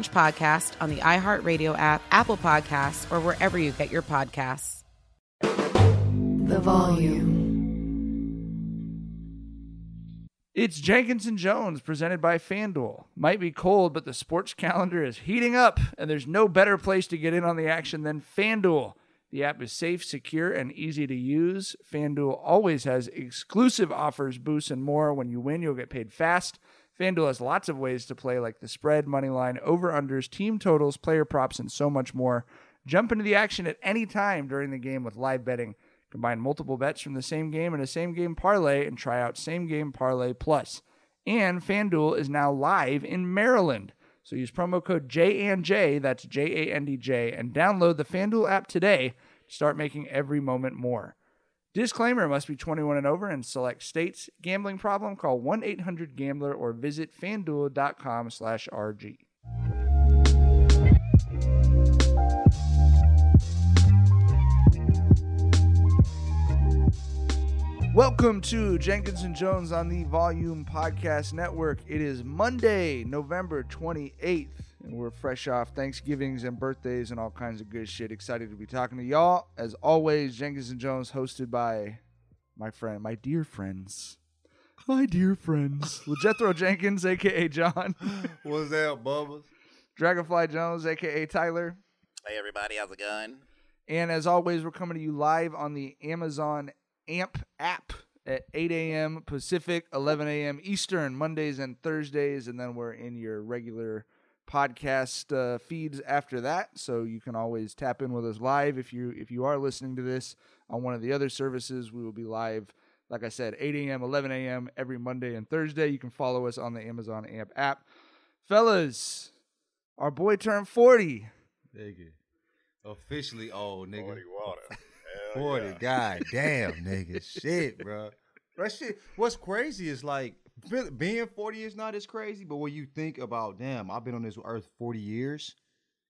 podcast on the iHeartRadio app, Apple Podcasts, or wherever you get your podcasts. The volume. It's Jenkins and Jones presented by FanDuel. Might be cold, but the sports calendar is heating up, and there's no better place to get in on the action than FanDuel. The app is safe, secure, and easy to use. FanDuel always has exclusive offers, boosts, and more. When you win, you'll get paid fast. FanDuel has lots of ways to play, like the spread, money line, over unders, team totals, player props, and so much more. Jump into the action at any time during the game with live betting. Combine multiple bets from the same game in a same game parlay and try out same game parlay plus. And FanDuel is now live in Maryland. So use promo code JANDJ, that's J A N D J, and download the FanDuel app today to start making every moment more. Disclaimer must be 21 and over and select states. Gambling problem? Call 1-800-GAMBLER or visit fanduel.com slash RG. Welcome to Jenkins and Jones on the Volume Podcast Network. It is Monday, November 28th, and we're fresh off Thanksgivings and birthdays and all kinds of good shit. Excited to be talking to y'all. As always, Jenkins and Jones hosted by my friend, my dear friends. My dear friends. Jethro Jenkins, aka John. What's that, Bubba? Dragonfly Jones, aka Tyler. Hey everybody, how's it going? And as always, we're coming to you live on the Amazon AMP app at 8 a.m. Pacific, 11 a.m. Eastern, Mondays and Thursdays, and then we're in your regular podcast uh, feeds after that. So you can always tap in with us live if you if you are listening to this on one of the other services. We will be live, like I said, 8 a.m., 11 a.m. every Monday and Thursday. You can follow us on the Amazon AMP app, fellas. Our boy turned 40. Nigga. Officially old, nigga. 40 water. Hell 40. yeah. God damn, nigga. Shit, bro. That shit. What's crazy is like be- being 40 is not as crazy, but when you think about, damn, I've been on this earth 40 years,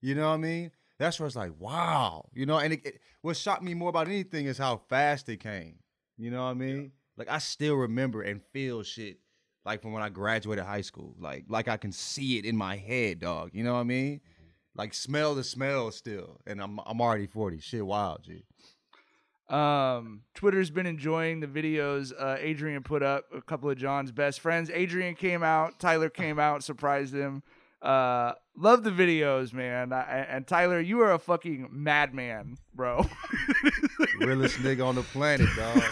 you know what I mean? That's where it's like, wow. You know, and it, it, what shocked me more about anything is how fast it came. You know what I mean? Like I still remember and feel shit like from when I graduated high school. Like like I can see it in my head, dog. You know what I mean? Mm-hmm. Like smell the smell still. And I'm I'm already 40. Shit wild, G. Um, Twitter's been enjoying the videos uh, Adrian put up. A couple of John's best friends. Adrian came out. Tyler came out. Surprised him. Uh, love the videos, man. I, and Tyler, you are a fucking madman, bro. Realest nigga on the planet, dog.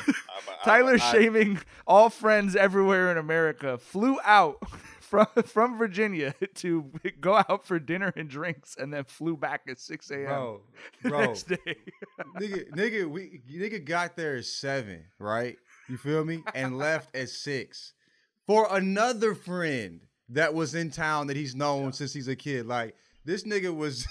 Tyler I- shaving all friends everywhere in America flew out from from Virginia to go out for dinner and drinks, and then flew back at six a.m. Bro, the bro. next day. nigga, nigga, we nigga got there at seven, right? You feel me? And left at six for another friend that was in town that he's known since he's a kid. Like this nigga was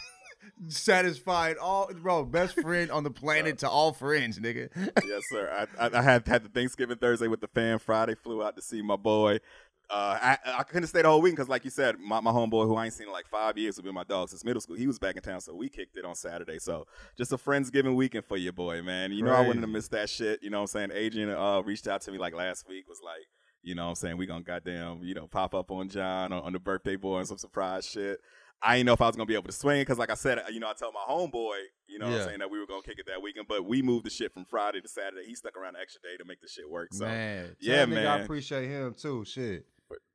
satisfied. All bro, best friend on the planet to all friends, nigga. yes, sir. I, I, I had had the Thanksgiving Thursday with the fam. Friday flew out to see my boy. Uh, I, I couldn't stay the whole week because, like you said, my, my homeboy who I ain't seen in like five years, who been my dog since middle school, he was back in town, so we kicked it on Saturday. So just a friendsgiving weekend for your boy, man. You know I wouldn't have missed that shit. You know what I'm saying? Adrian uh, reached out to me like last week, was like, you know what I'm saying? We gonna goddamn, you know, pop up on John on, on the birthday boy and some surprise shit. I didn't know if I was gonna be able to swing it because, like I said, you know, I told my homeboy, you know, what I'm saying that we were gonna kick it that weekend, but we moved the shit from Friday to Saturday. He stuck around an extra day to make the shit work. So man, yeah, nigga, I appreciate him too. Shit.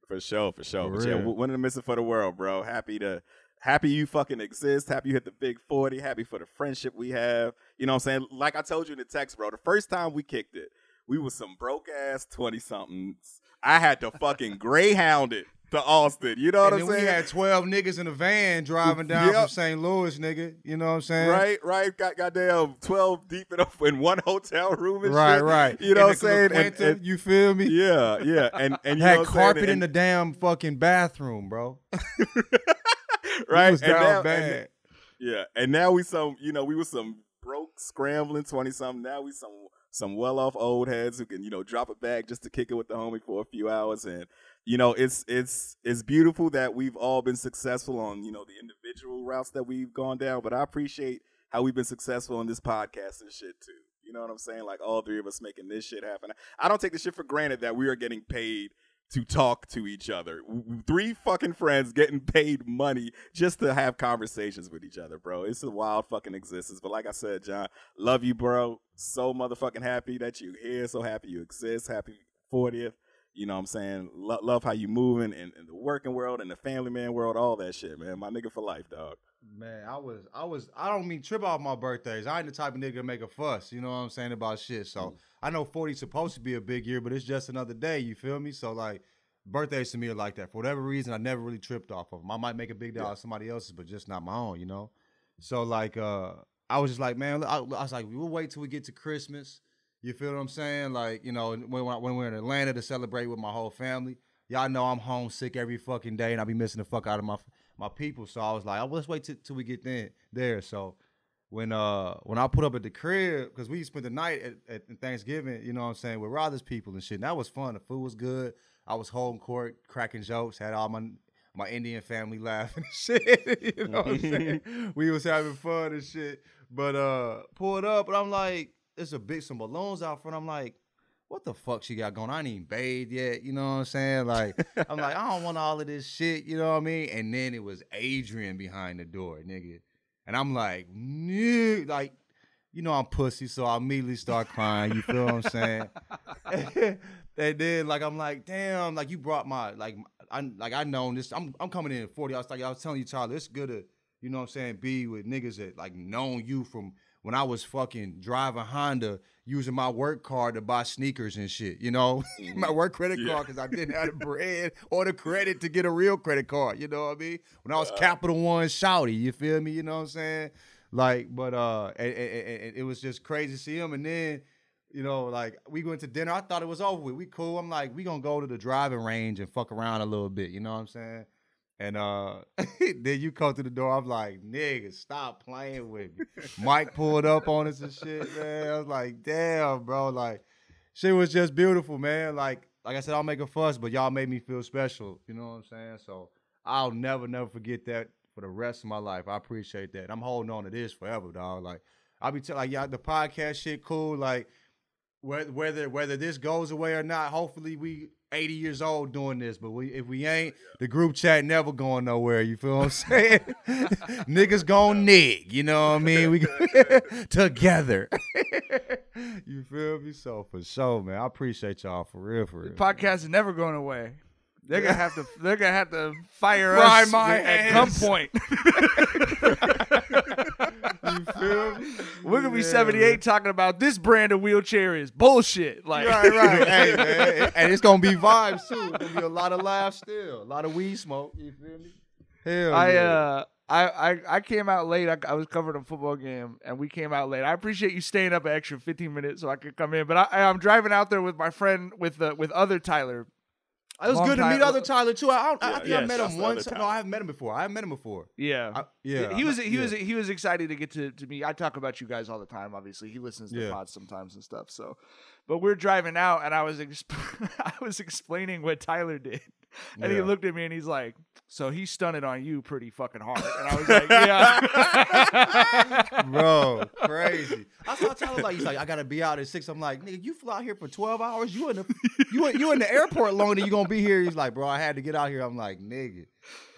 For sure, for sure. For but yeah, w- winning the missing for the world, bro. Happy to happy you fucking exist. Happy you hit the big 40. Happy for the friendship we have. You know what I'm saying? Like I told you in the text, bro, the first time we kicked it, we was some broke ass 20 somethings. I had to fucking greyhound it to Austin. You know what and I'm saying? we had 12 niggas in a van driving down Yep. from St. Louis, nigga. You know what I'm saying? Right, right. Got goddamn 12 deep in, a, in one hotel room and Right, shit. right. You know In what I'm saying? And- and- you feel me? yeah, yeah. And and you had know what I'm saying? carpet in the damn fucking bathroom, bro. right? was And down now- bad. yeah, and now we some, you know, we were some broke, scrambling twenty something. Now we some some well off old heads who can, you know, drop a bag just to kick it with the homie for a few hours. And you know, it's it's it's beautiful that we've all been successful on you know the individual routes that we've gone down. But I appreciate how we've been successful on this podcast and shit too. You know what I'm saying? Like all three of us making this shit happen. I don't take the shit for granted that we are getting paid to talk to each other. Three fucking friends getting paid money just to have conversations with each other, bro. It's a wild fucking existence. But like I said, John, love you, bro. So motherfucking happy that you here. So happy you exist. Happy 40th. You know what I'm saying? Lo- love how you moving in, in the working world and the family man world, all that shit, man. My nigga for life, dog. Man, I was, I was, I don't mean trip off my birthdays. I ain't the type of nigga to make a fuss. You know what I'm saying about shit. So Mm. I know 40 supposed to be a big year, but it's just another day. You feel me? So like, birthdays to me are like that. For whatever reason, I never really tripped off of them. I might make a big deal out of somebody else's, but just not my own. You know. So like, uh, I was just like, man, I, I was like, we'll wait till we get to Christmas. You feel what I'm saying? Like, you know, when, when we're in Atlanta to celebrate with my whole family, y'all know I'm homesick every fucking day, and I be missing the fuck out of my my people. So I was like, oh, let's wait till, till we get there. There. So when uh when I put up at the crib, because we spent the night at, at Thanksgiving, you know what I'm saying, with Rother's people and shit. And that was fun. The food was good. I was home court cracking jokes, had all my my Indian family laughing and shit. you know what I'm saying? we was having fun and shit. But uh pulled up and I'm like, there's a big some balloons out front. I'm like, what the fuck she got going? I ain't even bathed yet. You know what I'm saying? Like, I'm like, I don't want all of this shit. You know what I mean? And then it was Adrian behind the door, nigga. And I'm like, like, you know I'm pussy, so I immediately start crying. You feel what I'm saying? and then like I'm like, damn, like you brought my like I like I known this. I'm I'm coming in at 40. I was like, I was telling you, Tyler, it's good to, you know what I'm saying, be with niggas that like known you from when I was fucking driving Honda, using my work card to buy sneakers and shit, you know? my work credit Yeah. card because I didn't have the bread or the credit to get a real credit card, you know what I mean? When I was Capital One shouty, you feel me? You know what I'm saying? Like, but uh, and- and- and it was just crazy to see him. And then, you know, like we went to dinner. I thought it was over with. We cool. I'm like, we gonna go to the driving range and fuck around a little bit. You know what I'm saying? And uh, then you come to the door. I'm like, nigga, stop playing with me. Mike pulled up on us and shit, man. I was like, damn, bro. Like, shit was just beautiful, man. Like, like I said, I'll make a fuss, but y'all made me feel special. You know what I'm saying? So I'll never, never forget that for the rest of my life. I appreciate that. I'm holding on to this forever, dog. Like, I'll be telling, like, y'all, the podcast shit cool. Like, whether whether whether this goes away or not, hopefully we 80 years old doing this. But we if we ain't, the group chat never going nowhere. You feel what I'm saying? Niggas gon' nig. You know what I mean? We together. you feel me? So for sure, man. I appreciate y'all for real, for real. Podcast is never going away. They're gonna have to. They're gonna have to fire Fry us at hands. gunpoint. You feel me? We're gonna be Yeah, 78 talking about this brand of wheelchair is bullshit. Like, Right, right. hey, man. And it's gonna be vibes too. It's gonna be a lot of laughs still. A lot of weed smoke. You feel me? Hell I yeah. uh I, I I came out late. I, I was covering a football game, and we came out late. I appreciate you staying up an extra 15 minutes so I could come in. But I, I'm driving out there with my friend with the with other Tyler. It was long good to meet other Tyler too. I, I, don't- I Yeah, think yeah, I met shouts him to other once. No, Tyler. I haven't met him before. I haven't met him before. Yeah, I, yeah, he was I- he was he was excited to get to, to me. I talk about you guys all the time. Obviously, he listens to Yeah. pods sometimes and stuff. So, but we're driving out, and I was exp- I was explaining what Tyler did, and he looked at me and he's like, "So he stunted on you pretty fucking hard," and I was like, "Yeah, bro, crazy. I saw Tyler like he's like, I gotta be out at six. I'm like, nigga, you fly out here for twelve hours. You in the you in, you in the airport longer than you gonna be here. He's like, bro, I had to get out here. I'm like, nigga,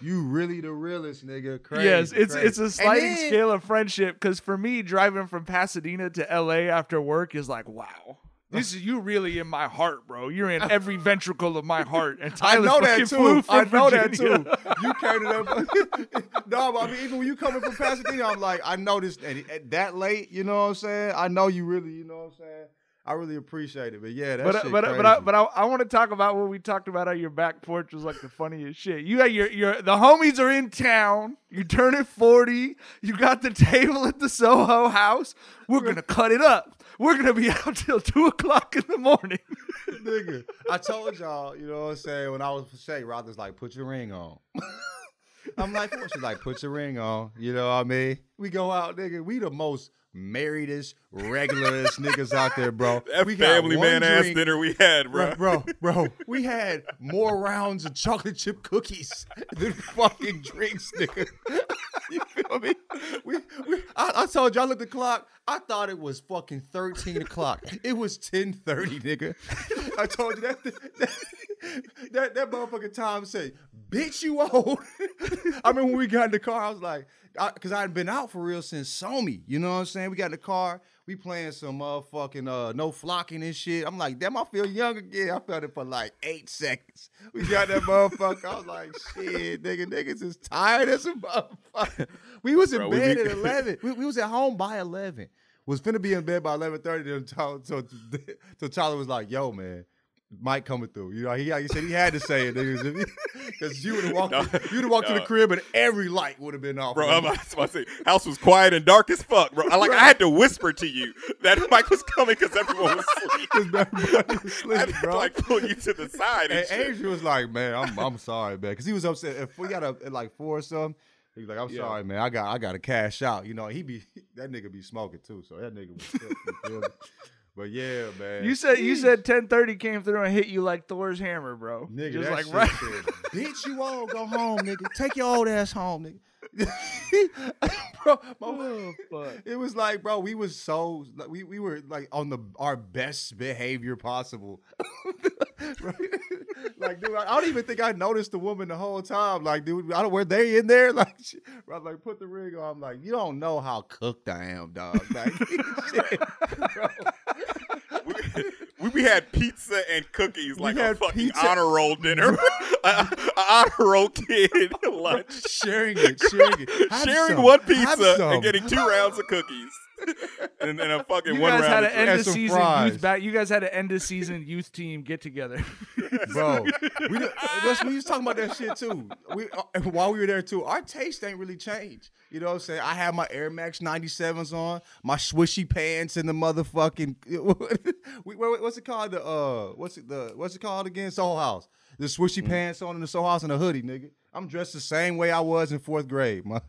you really the realest, nigga. Crazy. yes, it's crazy. it's a sliding then- scale of friendship. Because for me, driving from Pasadena to L.A. after work is like, wow." This is you really in my heart, bro. You're in every ventricle of my heart. And I know that too. I know that too. You came to that. no, but I mean, even when you coming from Pasadena, I'm like, I noticed this. And at eh, that late, you know what I'm saying? I know you really, you know what I'm saying? I really appreciate it. But yeah, that but uh, shit but uh, crazy. but I, but I, I want to talk about what we talked about on your back porch was like the funniest shit. You got your your the homies are in town. You turn it forty. You got the table at the Soho House. We're gonna cut it up. We're gonna be out till two o'clock in the morning. nigga. I told y'all, you know what I'm saying, when I was for Shay, Rother's like, put your ring on. I'm like, what? She's like, put your ring on. You know what I mean? We go out, nigga. We the most marriedest, regularest niggas out there, bro. That we family man ass dinner we had, bro. Bro, bro, bro, we had more rounds of chocolate chip cookies than fucking drinks, nigga. you feel me? We, we, I, I told y'all looked at the clock. I thought it was fucking 13 o'clock. It was 10:30, nigga. I told you that that, that, that motherfucking time said, bitch, you old. I mean, when we got in the car, I was like, because I, hadn't been out for real since Somi. You know what I'm saying? We got in the car, we playing some motherfucking uh, no flocking and shit. I'm like, damn, I feel young again. I felt it for like eight seconds. We got that motherfucker. I was like, shit, nigga, niggas is tired as a motherfucker. We was in Bro, bed be- at 11. We, we was at home by 11. Was finna be in bed by 11:30. Then Tyler, so, so Tyler was like, yo, man. Mike coming through, you know. He, he said he had to say it, because you would have walked, No, you'd have walked to the crib and every light would have been off. Bro, I'm about to say, house was quiet and dark as fuck, bro. I like, I had to whisper to you that Mike was coming because everyone was asleep. Because everybody was I had asleep, to like pull you to the side and, And. Adrian was like, "Man, I'm I'm sorry, man," because he was upset. If we got a, at like four or something, he was like, "I'm Yeah. sorry, man. I got I got to cash out." You know, he be that nigga be smoking too, so that nigga was. Sick, you feel me? But yeah, man. You said you said ten thirty came through and hit you like Thor's hammer, bro. Nigga, Just that like shit right. said, bitch, you all go home, nigga. Take your old ass home, nigga. bro, my- oh, it was like, bro, we was so like, we we were like on the our best behavior possible. Right? like, dude, I, I don't even think I noticed the woman the whole time. Like, dude, I don't were they in there? Like, shit. Bro, I'm like, put the ring on. I'm like, you don't know how cooked I am, dog. Like, shit, bro. We, had pizza and cookies like a fucking pizza- honor roll dinner, a, a honor roll kid. Lunch, sharing it, sharing it, Have sharing some. one Have pizza some. and getting two rounds of cookies, and then a fucking You one guys round. had of an end And of season fries. youth back. You guys had an end of season youth team get together. bro. We, that's, we was talking about that shit too. We uh, while we were there too, our taste ain't really changed. You know what I'm saying? I have my Air Max 97s on, my swishy pants, and the motherfucking we, what- what's it called? The uh, what's it the what's it called again? Soho House. The swishy Mm. pants on in the Soho House and a hoodie, nigga. I'm dressed the same way I was in fourth grade, man.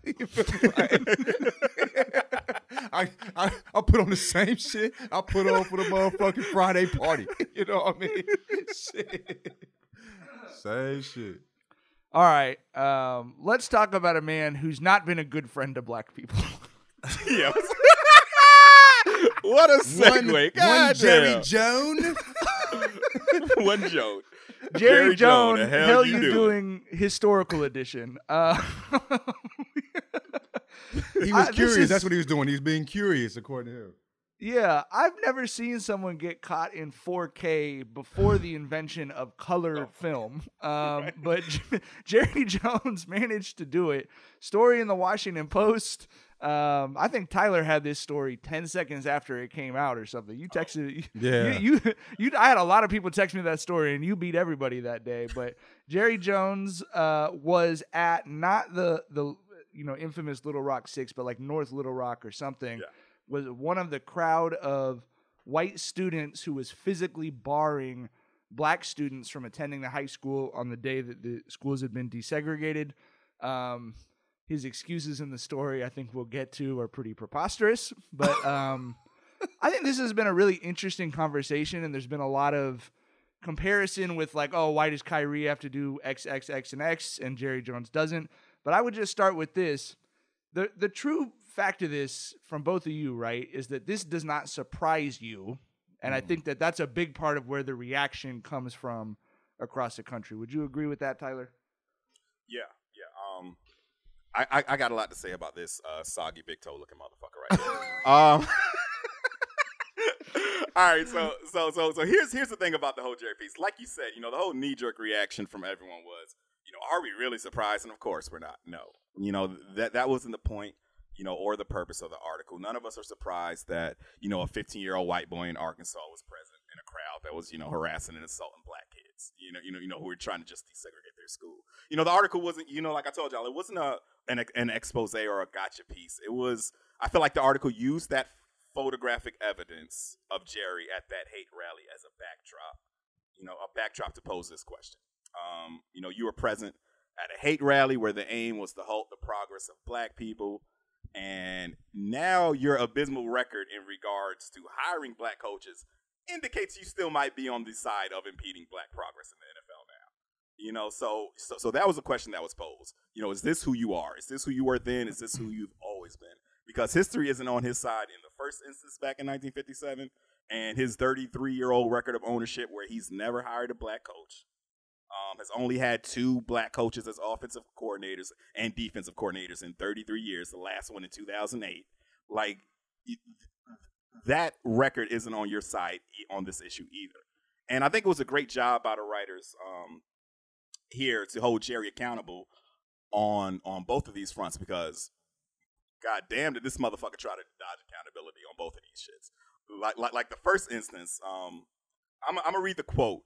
You feel me? I, I I put on the same shit I put on for the motherfucking Friday party. You know what I mean? shit. Same shit. All right, um, let's talk about a man who's not been a good friend to black people. yeah. what a segue! One, God one Jerry damn. Joan. one Joe. Jerry, Joan, Joan, the hell hell, you you doing? doing historical edition? Uh, He was this curious. is- That's what he was doing. He was being curious, according to him. Yeah, I've never seen someone get caught in 4K before the invention of color film. Um, But Jerry Jones managed to do it. Story in the Washington Post. Um, I think Tyler had this story 10 seconds after it came out or something. You texted it. Yeah. You, you, you, I had a lot of people text me that story and you beat everybody that day. But Jerry Jones uh, was at not the, the, you know, infamous Little Rock Six, but like North Little Rock or something was one of the crowd of white students who was physically barring black students from attending the high school on the day that the schools had been desegregated. Um, his excuses in the story, I think we'll get to, are pretty preposterous. But um, I think this has been a really interesting conversation, and there's been a lot of comparison with like, oh, why does Kyrie have to do X, X, X, and X, and Jerry Jones doesn't? But I would just start with this: the the true fact of this from both of you, right, is that this does not surprise you, and I think that that's a big part of where the reaction comes from across the country. Would you agree with that, Tyler? Yeah, yeah. Um, I, I, I got a lot to say about this uh, soggy big toe looking motherfucker right here. um, all right, so so so so here's here's the thing about the whole Jerry piece. Like you said, you know, the whole knee jerk reaction from everyone was, you know, are we really surprised? And of course, we're not. No, you know that that wasn't the point. You know, or the purpose of the article. None of us are surprised that you know a 15 year old white boy in Arkansas was present in a crowd that was you know harassing and assaulting black kids. You know, you know, you know, who were trying to just desegregate their school. You know, the article wasn't, you know, like I told y'all, it wasn't a an, an expose or a gotcha piece. It was. I feel like the article used that photographic evidence of Jerry at that hate rally as a backdrop. You know, a backdrop to pose this question. Um, you know, you were present at a hate rally where the aim was to halt the progress of black people. And now your abysmal record in regards to hiring black coaches indicates you still might be on the side of impeding black progress in the NFL now. You know, so so so that was a question that was posed. You know, is this who you are? Is this who you were then? Is this who you've always been? Because history isn't on his side in the first instance back in 1957, and his 33 year old record of ownership where he's never hired a black coach. Um, has only had two black coaches as offensive coordinators and defensive coordinators in 33 years. The last one in 2008. Like that record isn't on your side on this issue either. And I think it was a great job by the writers um, here to hold Jerry accountable on on both of these fronts because god damn did this motherfucker try to dodge accountability on both of these shits. Like like like the first instance, um, I'm I'm gonna read the quote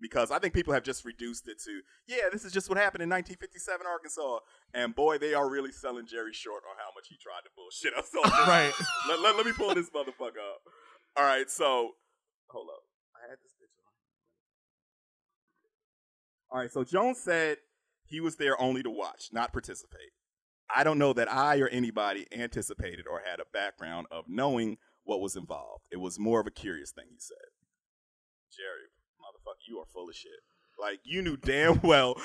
because I think people have just reduced it to yeah, this is just what happened in 1957 Arkansas, and boy, they are really selling Jerry short on how much he tried to bullshit us. Right. Let, let, let me pull this motherfucker up. All right, so hold up. I had this bitch on. All right, so Jones said he was there only to watch, not participate. I don't know that I or anybody anticipated or had a background of knowing what was involved. It was more of a curious thing, he said. Jerry, motherfucker, you are full of shit. Like you knew damn well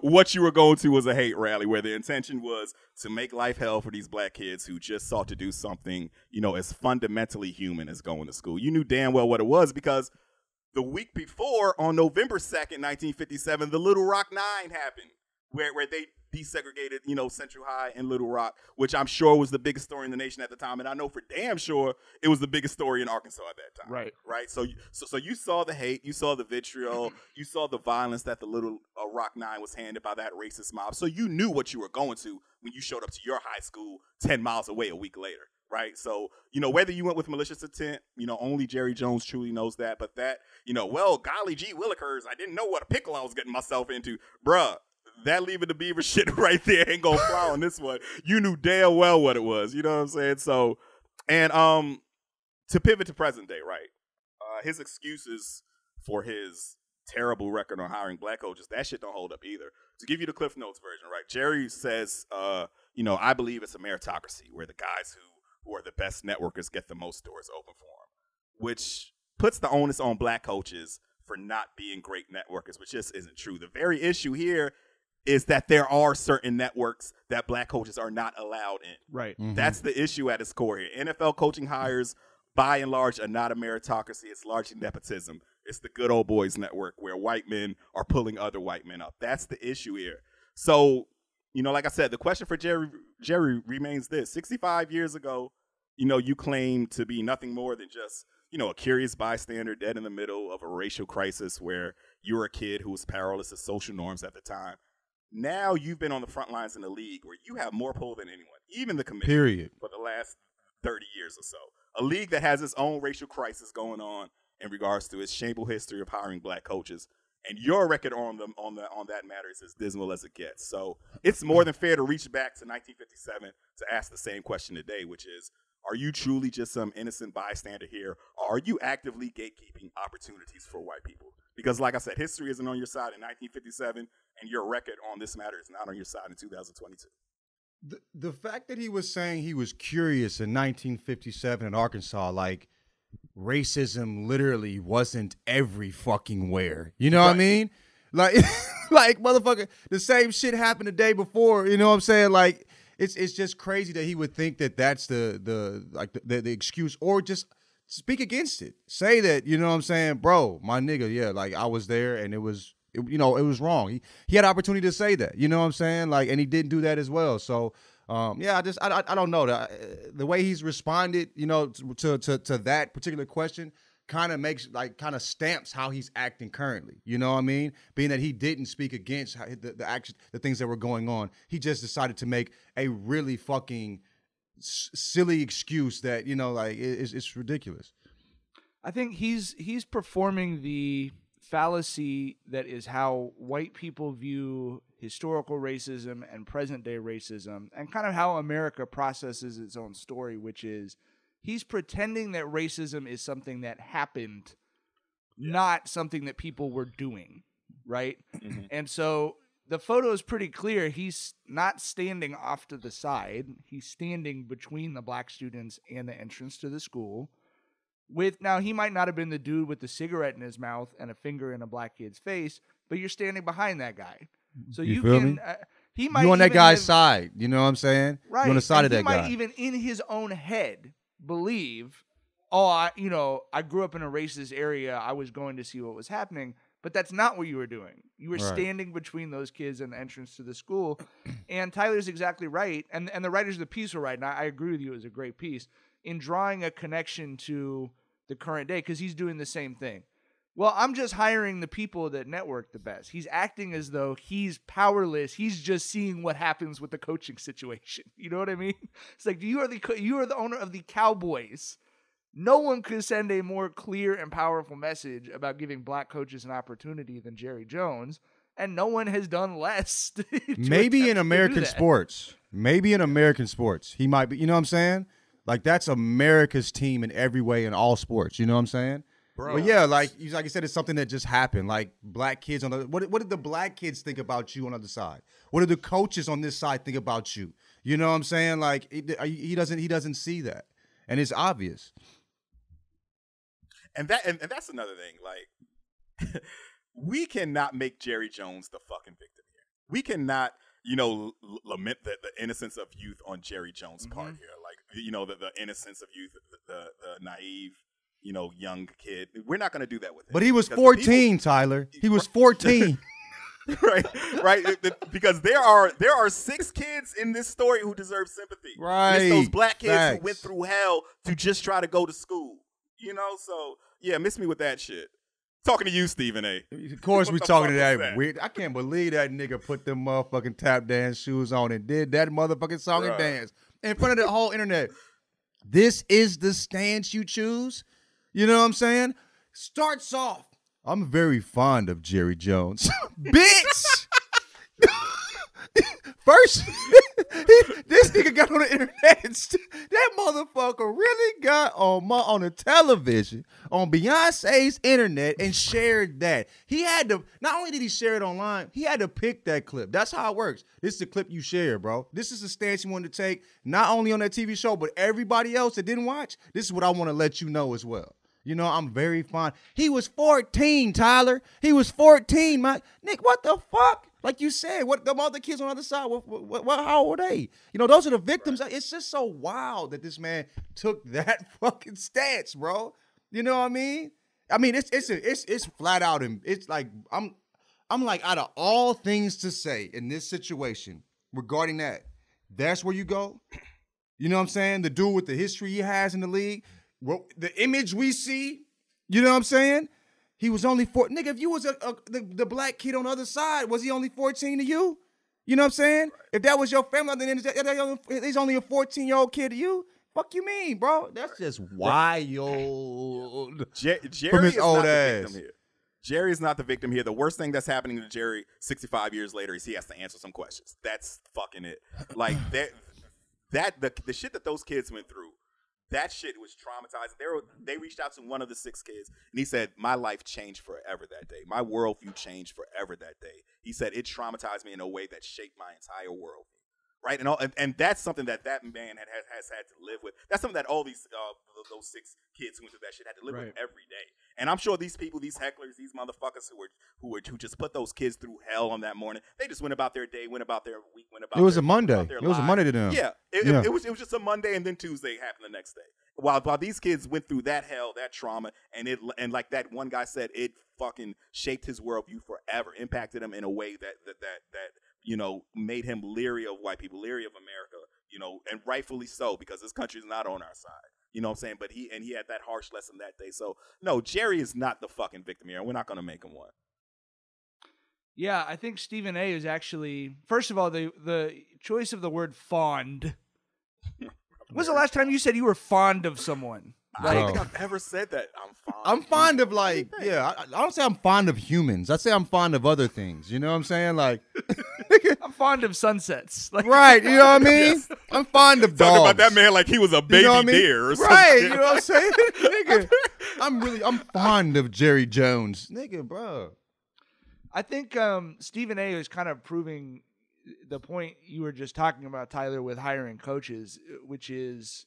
what you were going to was a hate rally where the intention was to make life hell for these black kids who just sought to do something, you know, as fundamentally human as going to school. You knew damn well what it was because the week before, on November 2nd, 1957, the Little Rock Nine happened, where, where they desegregated, you know, Central High and Little Rock, which I'm sure was the biggest story in the nation at the time. And I know for damn sure it was the biggest story in Arkansas at that time. Right. Right. So, you- so, so you saw the hate, you saw the vitriol, you saw the violence that the Little uh, Rock Nine was handed by that racist mob. So you knew what you were going to when you showed up to your high school 10 miles away a week later. Right. So, you know, whether you went with malicious intent, you know, only Jerry Jones truly knows that. But that, you know, well, golly gee willikers, I didn't know what a pickle I was getting myself into. Bruh, that leaving the beaver shit right there ain't gonna fly on this one. You knew damn well what it was. You know what I'm saying? So, and um, to pivot to present day, right? Uh, his excuses for his terrible record on hiring black coaches, that shit don't hold up either. To give you the Cliff Notes version, right? Jerry says, uh, you know, I believe it's a meritocracy where the guys who who are the best networkers get the most doors open for them, which puts the onus on black coaches for not being great networkers, which just isn't true. The very issue here is that there are certain networks that black coaches are not allowed in. Right. Mm-hmm. That's the issue at its core here. NFL coaching hires, by and large, are not a meritocracy. It's largely nepotism. It's the good old boys network where white men are pulling other white men up. That's the issue here. So, you know, like I said, the question for Jerry Jerry remains this: 65 years ago, you know, you claim to be nothing more than just, you know, a curious bystander dead in the middle of a racial crisis where you were a kid who was powerless to social norms at the time. Now you've been on the front lines in the league where you have more pull than anyone, even the committee. Period. For the last 30 years or so. A league that has its own racial crisis going on in regards to its shameful history of hiring black coaches. And your record on them on the on that matter is as dismal as it gets. So it's more than fair to reach back to 1957 to ask the same question today, which is are you truly just some innocent bystander here, or are you actively gatekeeping opportunities for white people? Because, like I said, history isn't on your side in 1957, and your record on this matter is not on your side in 2022. The, the fact that he was saying he was curious in 1957 in Arkansas, like racism literally wasn't every fucking where. You know what I mean? Like, like motherfucker, the same shit happened the day before. You know what I'm saying? Like, it's it's just crazy that he would think that that's the the like the, the, the excuse or just speak against it. Say that you know what I'm saying, bro, my nigga. Yeah, like I was there and it was. It, you know, it was wrong. He he had opportunity to say that. You know what I'm saying? Like, and he didn't do that as well. So, um, yeah, I just I, I, I don't know the the way he's responded, you know, to to to that particular question kind of makes like kind of stamps how he's acting currently. You know what I mean? Being that he didn't speak against the the action the things that were going on, he just decided to make a really fucking s- silly excuse that you know like it, it's, it's ridiculous. I think he's he's performing the fallacy that is how white people view historical racism and present day racism and kind of how America processes its own story, which is he's pretending that racism is something that happened, not something that people were doing, right? Mm-hmm. And so the photo is pretty clear. He's not standing off to the side. He's standing between the black students and the entrance to the school. With now, he might not have been the dude with the cigarette in his mouth and a finger in a black kid's face, but you're standing behind that guy. So You you, feel can. me? Uh, he might You on that guy's have- side. You know what I'm saying? Right. You on the side and of he that might guy. even in his own head believe, oh, I, you know, I grew up in a racist area. I was going to see what was happening. But that's not what you were doing. You were Right. standing between those kids and the entrance to the school. And Tyler's exactly right. And and the writers of the piece were right. And I, I agree with you. It was a great piece in drawing a connection to the current day because he's doing the same thing. Well, I'm just hiring the people that network the best. He's acting as though he's powerless. He's just seeing what happens with the coaching situation. You know what I mean? It's like you are the co- you are the owner of the Cowboys. No one could send a more clear and powerful message about giving black coaches an opportunity than Jerry Jones, and no one has done less. Maybe in American sports. Maybe in American sports. He might be, you know what I'm saying? Like that's America's team in every way in all sports. You know what I'm saying? Bro. But yeah, like you like you said, it's something that just happened. Like black kids on the what? What did the black kids think about you on the other side? What did the coaches on this side think about you? You know what I'm saying? Like it, he doesn't he doesn't see that, and it's obvious. And that and, and that's another thing. Like we cannot make Jerry Jones the fucking victim here. We cannot, you know, l- lament the, the innocence of youth on Jerry Jones' part mm-hmm. here. You know, the, the innocence of youth, the, the, naive, you know, young kid. We're not going to do that with him. But he was Because the people- 14, Tyler. He was 14. right, right. Because there are there are six kids in this story who deserve sympathy. And it's those black kids Facts. who went through hell to just try to go to school. You know, so yeah, miss me with that shit. Talking to you, Stephen A. Of course, we the talking to that, that? weird. I can't believe that nigga put them motherfucking tap dance shoes on and did that motherfucking song and dance in front of the whole internet. This is the stance you choose. You know what I'm saying? Starts off. I'm very fond of Jerry Jones, bitch. First, he, this nigga got on the internet. That motherfucker really got on my on the television on Beyonce's internet and shared that. He had to. Not only did he share it online, he had to pick that clip. That's how it works. This is the clip you share, bro. This is the stance you wanted to take, not only on that TV show, but everybody else that didn't watch. This is what I want to let you know as well. You know, I'm very fond. He was 14, Tyler. He was 14, my Nick. What the fuck? Like you said, what the other kids on the other side? What, what, what, how old are they? You know, those are the victims. It's just so wild that this man took that fucking stance, bro. You know what I mean? I mean, it's it's a, it's it's flat out and it's like I'm I'm like out of all things to say in this situation regarding that, that's where you go. You know what I'm saying? The dude with the history he has in the league, what the image we see, you know what I'm saying? He was only four. Nigga, if you was a, a the, the black kid on the other side, was he only 14 to you? You know what I'm saying? If that was your family, then he's- he's only a 14 year old kid to you. Fuck you mean, bro? That's just wild. Jer- Jerry From his is old not the ass. victim here. Jerry is not the victim here. The worst thing that's happening to Jerry 65 years later is he has to answer some questions. That's fucking it. Like that that the the shit that those kids went through. That shit was traumatizing. They were, they reached out to one of the six kids and he said, "My life changed forever that day. My worldview changed forever that day." He said it traumatized me in a way that shaped my entire worldview. Right, and all, and, and that's something that that man had, has, has had to live with. That's something that all these uh, those six kids who went through that shit had to live with every day. And I'm sure these people, these hecklers, these motherfuckers who were who were who just put those kids through hell on that morning, they just went about their day, went about their week, went about. It was their- a Monday. It was a. Monday to them. Yeah, it, Yeah. It, it was it was just a Monday, and then Tuesday happened the next day. While while these kids went through that hell, that trauma, and it and like that one guy said, it fucking shaped his worldview forever, impacted him in a way that that that that you know made him leery of white people, leery of America, you know, and rightfully so because this country is not on our side. You know what I'm saying? But he and he had that harsh lesson that day. So no, Jerry is not the fucking victim here. and We're not gonna make him one. Yeah, I think Stephen A. is actually first of all the the choice of the word fond. When's the last time you said you were fond of someone? I don't think I've ever said that. I'm fond. I'm fond of like, yeah. I, I don't say I'm fond of humans. I say I'm fond of other things. You know what I'm saying? Like, I'm fond of sunsets. Like, right? You know what I mean? I'm fond of dogs. Talking about that man like he was a baby you know I mean? deer or right? something. You know what I'm saying, nigga? I'm really, I'm fond of Jerry Jones, nigga, bro. I think um, Stephen A. is kind of proving the point you were just talking about, Tyler, with hiring coaches, which is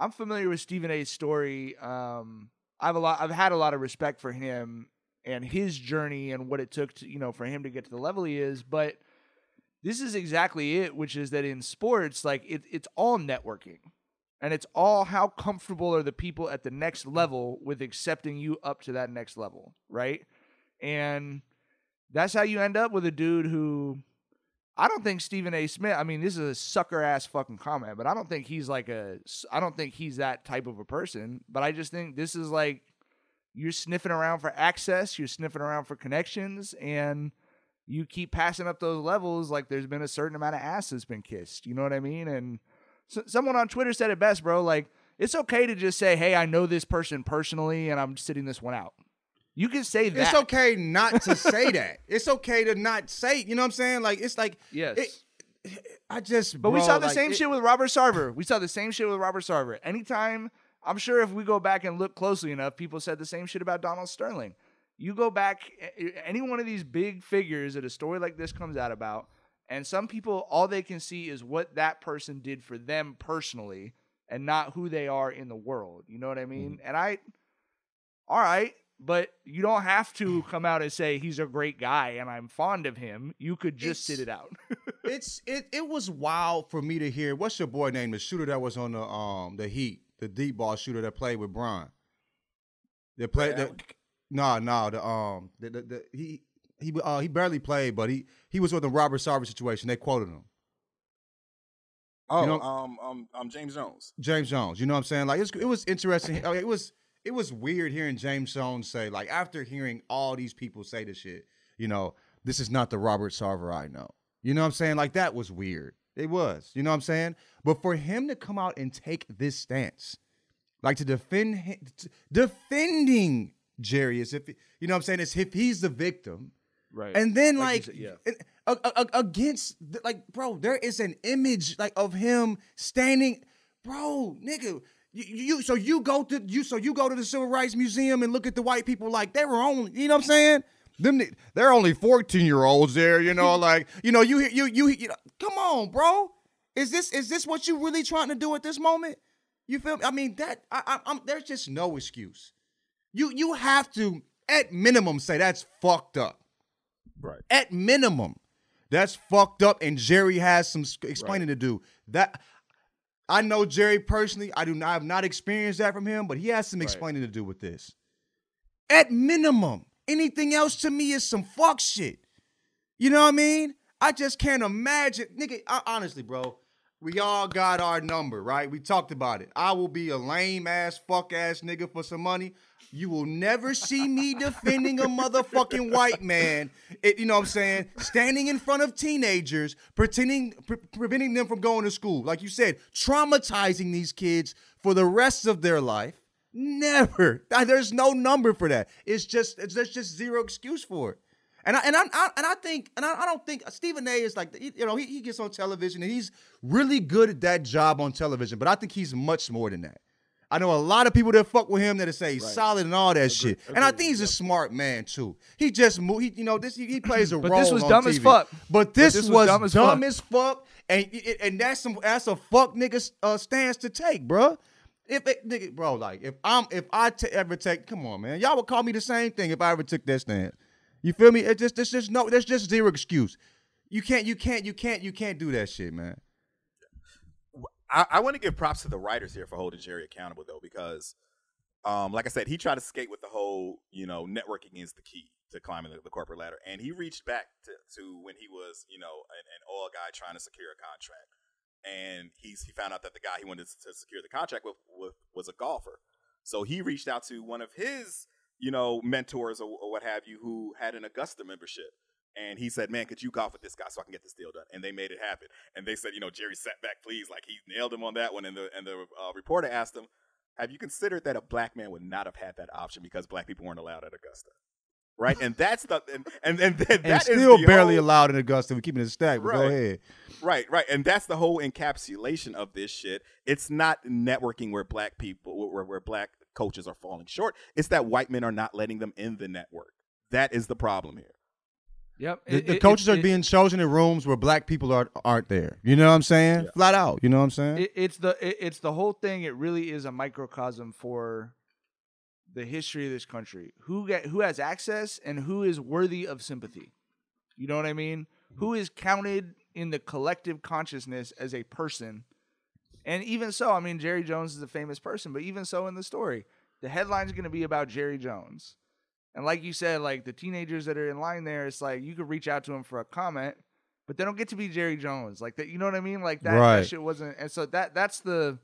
I'm familiar with Stephen A.'s story. Um, I've a lot, I've had a lot of respect for him and his journey and what it took to, you know, for him to get to the level he is. But this is exactly it, which is that in sports, like it, it's all networking. And it's all how comfortable are the people at the next level with accepting you up to that next level, right? And that's how you end up with a dude who I don't think Stephen A. Smith. I mean, this is a sucker ass fucking comment, but I don't think he's like a. I don't think he's that type of a person. But I just think this is like you're sniffing around for access, you're sniffing around for connections, and you keep passing up those levels. Like there's been a certain amount of ass that's been kissed. You know what I mean? And so, someone on Twitter said it best, bro. Like it's okay to just say, "Hey, I know this person personally, and I'm sitting this one out." You can say that. It's okay not to say that. It's okay to not say. You know what I'm saying? Like it's like Yes. it- I just. But we saw the like, same it- shit with Robert Sarver. We saw the same shit with Robert Sarver. Anytime, I'm sure if we go back and look closely enough, people said the same shit about Donald Sterling. You go back, any one of these big figures that a story like this comes out about, and some people, all they can see is what that person did for them personally and not who they are in the world. You know what I mean? Mm-hmm. And I, all right, but you don't have to come out and say he's a great guy and I'm fond of him. You could just sit it out. it's it it was wild for me to hear. What's your boy name? The shooter that was on the um the Heat, the deep ball shooter that played with Brian. They played the no no the um the, the, the he he uh he barely played, but he he was with the Robert Sarver situation. They quoted him. Oh, You know- um, um, um, James Jones. James Jones. You know what I'm saying? Like it's, it was interesting. I mean, it was it was weird hearing James Jones say like after hearing all these people say this shit. You know, this is not the Robert Sarver I know. You know what I'm saying? Like that was weird. It was. You know what I'm saying? But for him to come out and take this stance, like to defend him, defending Jerry as if you know what I'm saying, as if he's the victim. Right. And then Like like, said, yeah. against like bro, there is an image like of him standing, bro, nigga. You, you so you go to you so you go to the Civil Rights Museum and look at the white people like they were only you know what I'm saying? Them they're only 14 year olds there, you know, like you know you you you you know, come on, bro. Is this is this what you really trying to do at this moment? You feel? me? I mean that I, I, I'm there's just no excuse. You you have to at minimum say that's fucked up. Right. At minimum, that's fucked up, and Jerry has some explaining to do. That I know Jerry personally. I do not I have not experienced that from him, but he has some explaining to do with this. At minimum, anything else to me is some fuck shit. You know what I mean? I just can't imagine, nigga. I, honestly, bro, We all got our number, right? We talked about it. I will be a lame ass, fuck ass nigga for some money. You will never see me defending a motherfucking white man. It, you know what I'm saying? Standing in front of teenagers, pretending, pre- preventing them from going to school. Like you said, traumatizing these kids for the rest of their life. Never. There's no number for that. It's just, it's, there's just zero excuse for it. And I and I, I and I think and I, I don't think Stephen A. is like you know he, he gets on television and he's really good at that job on television, but I think he's much more than that. I know a lot of people that fuck with him that say he's solid and all that shit, and I think he's a smart man too. He just moved, he, you know, this he, he plays a role But role. this was on dumb as fuck. But this, this was was, dumb dumb, as as, fuck. fuck, and and that's some that's a fuck nigga uh, stance to take, bruh. If it, nigga, bro, like if I'm if I t- ever take, come on, man, y'all would call me the same thing if I ever took that stance. You feel me? It just there's just no there's just zero excuse. You can't you can't you can't you can't do that shit, man. I, I want to give props to the writers here for holding Jerry accountable though, because, um, like I said, he tried to skate with the whole, you know, networking is the key to climbing the, the corporate ladder, and he reached back to, to when he was, you know, an, an oil guy trying to secure a contract, and he's he found out that the guy he wanted to secure the contract with, with was a golfer, so he reached out to one of his, you know, mentors or, or what have you, who had an Augusta membership. And he said, "Man, could you golf with this guy so I can get this deal done?" And they made it happen. And they said, "You know, Jerry sat back, please." Like he nailed him on that one. And the and the uh, reporter asked him, "Have you considered that a black man would not have had that option because black people weren't allowed at Augusta?" Right, and that's the and and and, that And is still barely whole- allowed in Augusta. We're keeping it stacked, but go Right. ahead. Right, right, and that's the whole encapsulation of this shit. It's not networking where black people, where, where black coaches are falling short. It's that white men are not letting them in the network. That is the problem here. Yep. The, It- the coaches it- are being chosen in rooms where black people are aren't there. You know what I'm saying? Flat out. You know what I'm saying? It, it's the it, it's the whole thing. It really is a microcosm for the history of this country. Who get who has access and who is worthy of sympathy. You know what I mean? Mm-hmm. Who is counted in the collective consciousness as a person? And even so, I mean, Jerry Jones is a famous person, but even so, in the story, the headline's going to be about Jerry Jones. And like you said, like the teenagers that are in line there, it's like you could reach out to them for a comment, but they don't get to be Jerry Jones. Like that, you know what I mean? Like that, that shit wasn't. And so that that's the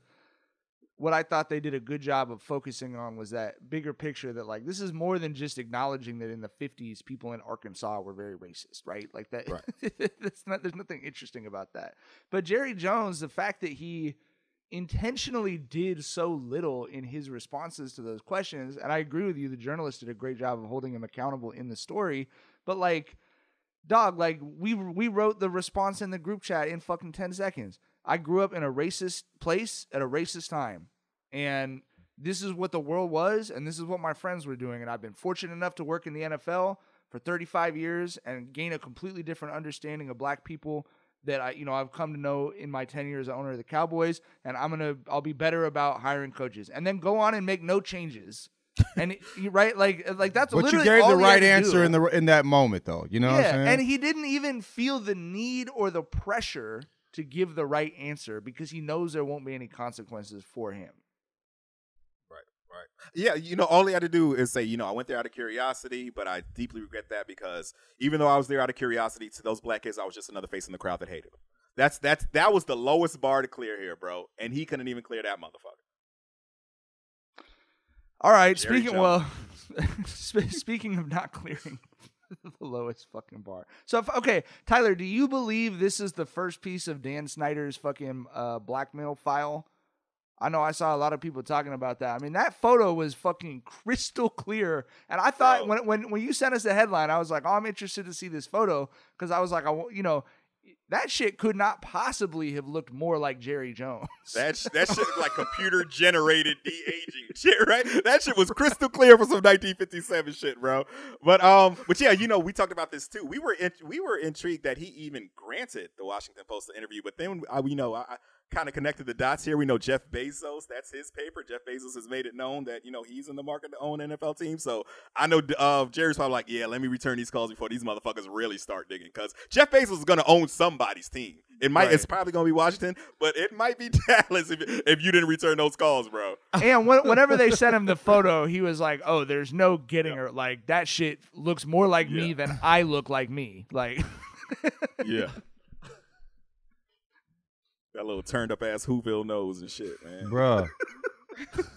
what I thought they did a good job of focusing on was that bigger picture that like this is more than just acknowledging that in the 50s people in Arkansas were very racist, right? Like that that's not there's nothing interesting about that. But Jerry Jones, the fact that he intentionally did so little in his responses to those questions, and I agree with you the journalist did a great job of holding him accountable in the story, but like dog like we we wrote the response in the group chat in fucking 10 seconds. I grew up in a racist place at a racist time and this is what the world was and this is what my friends were doing and i've been fortunate enough to work in the nfl for 35 years and gain a completely different understanding of black people that I, you know, I've come to know in my tenure as owner of the Cowboys, and I'm gonna, I'll be better about hiring coaches, and then go on and make no changes, and you right, like, uh, like that's but you gave the right answer in the in that moment, though. You know what I'm saying? And he didn't even feel the need or the pressure to give the right answer because he knows there won't be any consequences for him. Yeah, you know, all he had to do is say, you know, I went there out of curiosity, but I deeply regret that because even though I was there out of curiosity, to those black kids, I was just another face in the crowd that hated him. That's that's that was the lowest bar to clear here, bro, and he couldn't even clear that motherfucker. All right, Jerry speaking well, sp- speaking of not clearing the lowest fucking bar. So if, okay, Tyler, do you believe this is the first piece of Dan Snyder's fucking uh, blackmail file? I know I saw a lot of people talking about that. I mean, that photo was fucking crystal clear, and I thought when when when you sent us the headline, I was like, "Oh, I'm interested to see this photo," because I was like, "I you know." That shit could not possibly have looked more like Jerry Jones. That's that shit like computer generated de aging shit, right? That shit was crystal clear for some 1957 shit, bro. But um, but yeah, you know, we talked about this too. We were in, we were intrigued that he even granted the Washington Post the interview, but then I, we know I, I kind of connected the dots here. We know Jeff Bezos, that's his paper. Jeff Bezos has made it known that you know he's in the market to own NFL team. So I know uh, Jerry's probably like, yeah, let me return these calls before these motherfuckers really start digging, because Jeff Bezos is gonna own somebody's team. It might, Right. it's probably gonna be Washington, but it might be Dallas if, if you didn't return those calls, bro. and when, whenever they sent him the photo, he was like, "Oh, there's no getting her. Like that shit looks more like me than I look like me." Like, Yeah. That little turned up ass Whoville nose and shit, man. Bruh.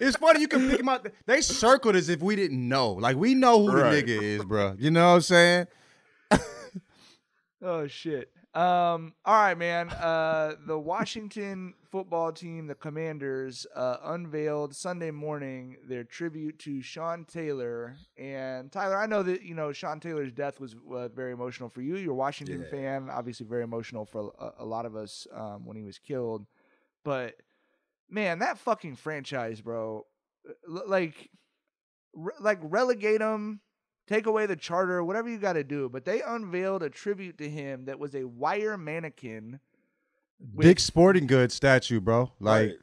it's funny you can pick him out. They circled as if we didn't know. Like we know who Right. the nigga is, bruh. You know what I'm saying? Oh shit. Um. All right, man. Uh, the Washington football team, the Commanders, uh, unveiled Sunday morning their tribute to Sean Taylor. And Tyler, I know that you know Sean Taylor's death was uh, very emotional for you. You're a Washington Yeah. fan, obviously very emotional for a, a lot of us um, when he was killed. But man, that fucking franchise, bro. l- Like, re- like relegate him take away the charter, whatever you got to do. But they unveiled a tribute to him that was a wire mannequin. with- Big sporting goods statue, bro. Like Right.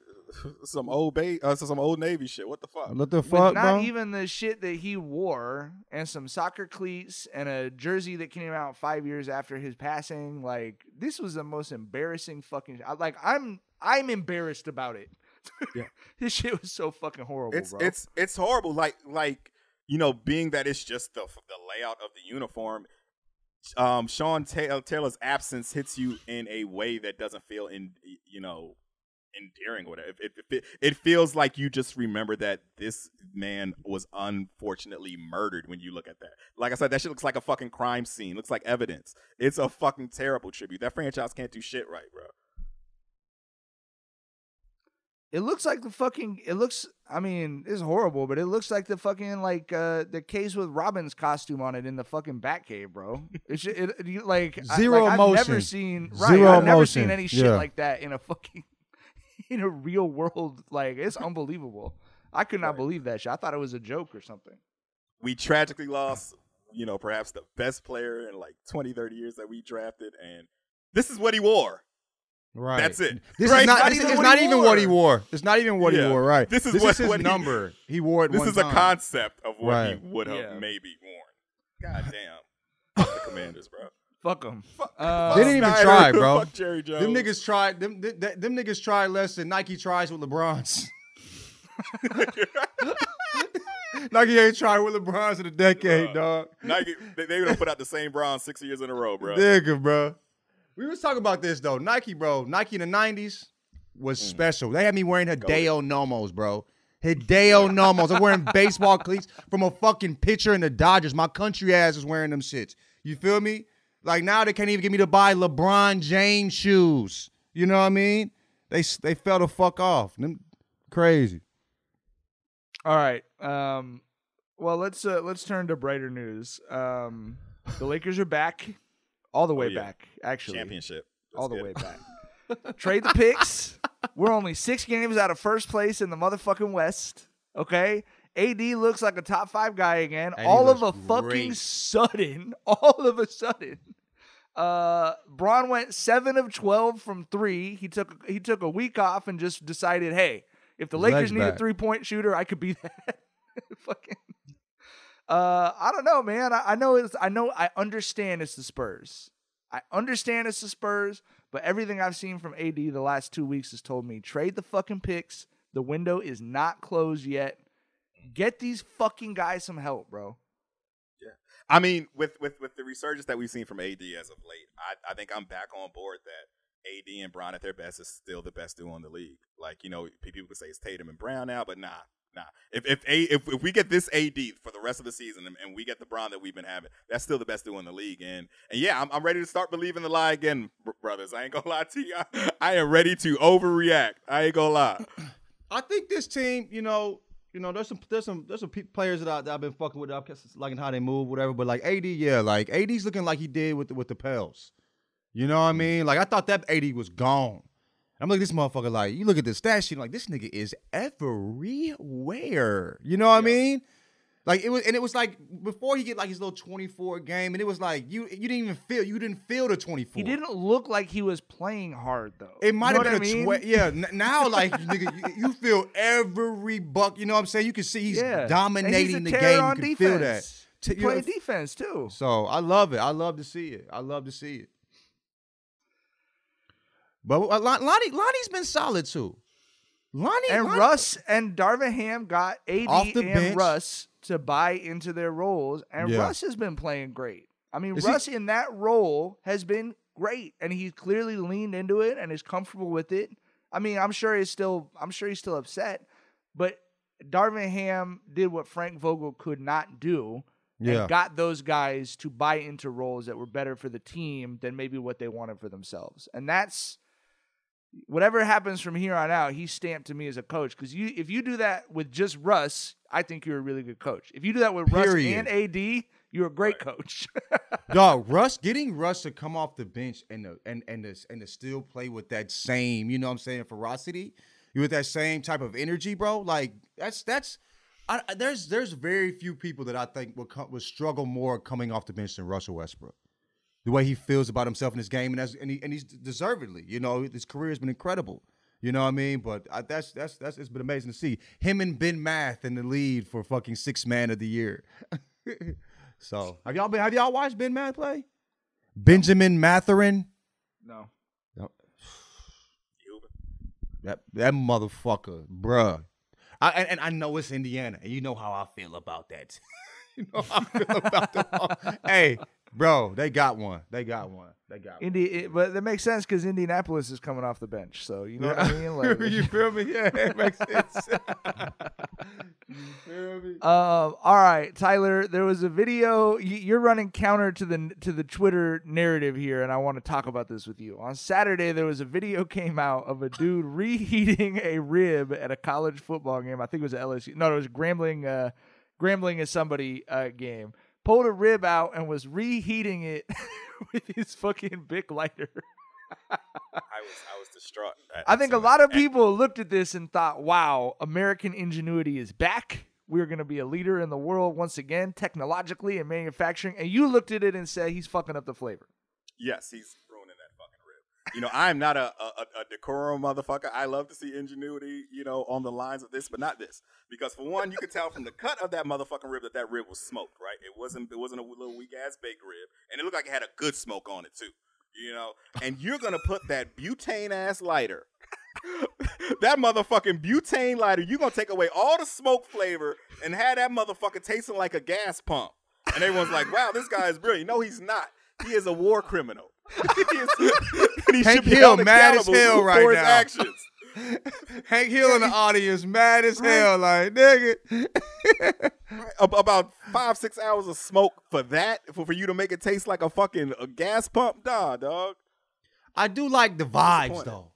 some old ba- uh, some old Navy shit. What the fuck? what the with fuck, not bro? even the shit that he wore, and some soccer cleats, and a jersey that came out five years after his passing. Like this was the most embarrassing fucking. I- Like I'm, I'm embarrassed about it. Yeah. this shit was so fucking horrible, it's bro. it's it's horrible. Like like you know, being that it's just the the layout of the uniform. Um, Sean Ta- Taylor's absence hits you in a way that doesn't feel in you know endearing or whatever. It, it, it, it feels like you just remember that this man was unfortunately murdered when you look at that. Like I said, that shit looks like a fucking crime scene. Looks like evidence. It's a fucking terrible tribute. That franchise can't do shit right, bro. It looks like the fucking. It looks. I mean, it's horrible, but it looks like the fucking like uh the case with Robin's costume on it in the fucking Batcave, bro. It's ju- it, you, like I- Zero like, I've never emotion. seen right. Zero I've never emotion. seen any shit Yeah. like that in a fucking in a real world. Like it's unbelievable. I could not Right. believe that shit. I thought it was a joke or something. we tragically lost, you know, perhaps the best player in like 20, 30 years that we drafted. And this is what he wore. Right. That's it. This Right? is not. Not this- even it's what not he even what he wore. wore. It's not even what Yeah. he wore. Right. This is this what- is his what number. He, wore it. This one is a concept of what Right. he would have Yeah. maybe worn. God damn. Fuck the commanders, bro. Fuck them. Uh, They didn't even Snyder. try, bro. Fuck Jerry Jones. Them niggas tried. Them, them, them niggas tried less than Nike tries with LeBron's. Nike ain't tried with LeBron's in a decade, Bruh. dog. Nike, they, they would have put out the same bronze six years in a row, bro. Nigga, bro. We was talking about this though. Nike, bro. Nike in the nineties was Mm. special. They had me wearing Hideo Nomos, bro. Hideo Nomos. I'm wearing baseball cleats from a fucking pitcher in the Dodgers. My country ass is wearing them shits. You feel me? Like now they can't even get me to buy LeBron James shoes. You know what I mean? They they fell the fuck off. Them crazy. All right. Um, well, let's uh, let's turn to brighter news. Um, the Lakers are back, all the way Oh, yeah. back. Actually, Championship. Let's all the get way it. back. Trade the picks. We're only six games out of first place in the motherfucking West. Okay. AD looks like a top five guy again. AD all of a looks fucking sudden, all of a sudden, uh, Bron went seven of twelve from three. He took he took a week off and just decided, hey, if the His Lakers legs need a three point shooter, I could be that. fucking. Uh, I don't know, man. I, I know it's. I know. I understand it's the Spurs. I understand it's the Spurs, but everything I've seen from AD the last two weeks has told me trade the fucking picks. The window is not closed yet. Get these fucking guys some help, bro. Yeah, I mean, with, with with the resurgence that we've seen from AD as of late, I, I think I'm back on board that AD and Bron at their best is still the best duo in the league. Like you know, people could say it's Tatum and Brown now, but nah, nah. If if a, if, if we get this AD for the rest of the season and, and we get the Bron that we've been having, that's still the best duo in the league. And and yeah, I'm, I'm ready to start believing the lie again, br- brothers. I ain't gonna lie to you. I, I am ready to overreact. I ain't gonna lie. I think this team, you know, you know, there's some there's some there's some players that, I, that I've been fucking with. I'm liking how they move, whatever. But like AD, yeah, like AD's looking like he did with the, with the Pels. You know what I mm. mean? Like I thought that AD was gone. I'm like this motherfucker. Like you look at this stat sheet, like this nigga is everywhere. You know what I mean? Like it was, and it was like before he get like his little 24 game, and it was like you you didn't even feel you didn't feel the 24. He didn't look like he was playing hard though. It might You have been what I a mean? yeah. n- now, like nigga, you, you feel every buck. You know what I'm saying? You can see he's Yeah. And he's dominating the game. You can defense. feel that. T- know, defense too. So I love it. I love to see it. I love to see it. But Lon- Lonnie, Lonnie's been solid too. Lonnie And Lonnie- Russ and Darvin Ham got AD Off the and bench. Russ to buy into their roles, and Yeah. Russ has been playing great. I mean, Is he- Russ in that role has been great, and he clearly leaned into it and is comfortable with it. I mean, I'm sure he's still, I'm sure he's still upset, but Darvin Ham did what Frank Vogel could not do. Yeah. And got those guys to buy into roles that were better for the team than maybe what they wanted for themselves. And that's whatever happens from here on out, he's stamped to me as a coach. Because you, if you do that with just Russ, I think you're a really good coach. If you do that with Period. Russ and AD, you're a great coach. Dog, Russ getting Russ to come off the bench and the, and and to, and to still play with that same, you know what I'm saying, ferocity, you with that same type of energy, bro. Like that's that's I, I- there's there's very few people that I think would come, would struggle more coming off the bench than Russell Westbrook. The way he feels about himself in this game, and that's and, he, and he's deservedly, you know, his career has been incredible. You know what I mean? But I, that's that's that's it's been amazing to see him and Ben Math in the lead for fucking six man of the year. so have y'all been have y'all watched Ben Math play? Benjamin Mathurin. no. That that motherfucker, bruh. I, and, and I know it's Indiana, and you know how I feel about that. you know how I feel about the. hey, bro, they got one. They got one. They got one. Indi- it, but that makes sense because Indianapolis is coming off the bench. So you know what I mean? Like, you feel me? Yeah, it makes sense. you feel me? Um. All right, Tyler. There was a video. You're running counter to the to the Twitter narrative here, and I want to talk about this with you. On Saturday, there was a video came out of a dude reheating a rib at a college football game. I think it was LSU. No, it was Grambling. Uh, Grambling is somebody uh, game. Pulled a rib out and was reheating it with his fucking big lighter. I was I was distraught. at- I think a lot of people looked at this and thought, wow, American ingenuity is back. We're going to be a leader in the world once again, technologically and manufacturing. And you looked at it and said, he's fucking up the flavor. Yes, he's ruining that fucking rib. You know, I'm not a, a, a decorum motherfucker. I love to see ingenuity, you know, on the lines of this, but not this. Because for one, you could tell from the cut of that motherfucking rib that that rib was smoked, right? It wasn't it wasn't a little weak ass baked rib, and it looked like it had a good smoke on it too. You know, and you're gonna put that butane ass lighter, that motherfucking butane lighter, you're gonna take away all the smoke flavor and have that motherfucker tasting like a gas pump. And everyone's like, wow, this guy is brilliant. No, he's not. He is a war criminal. He and he Hank Hill mad as accountable hell for right his now. actions. Hank Hill in the audience, mad as hell, like nigga. Ab- About five, six hours of smoke for that, for, for you to make it taste like a fucking a gas pump? Nah, dog. I do like the vibes disappointed. though.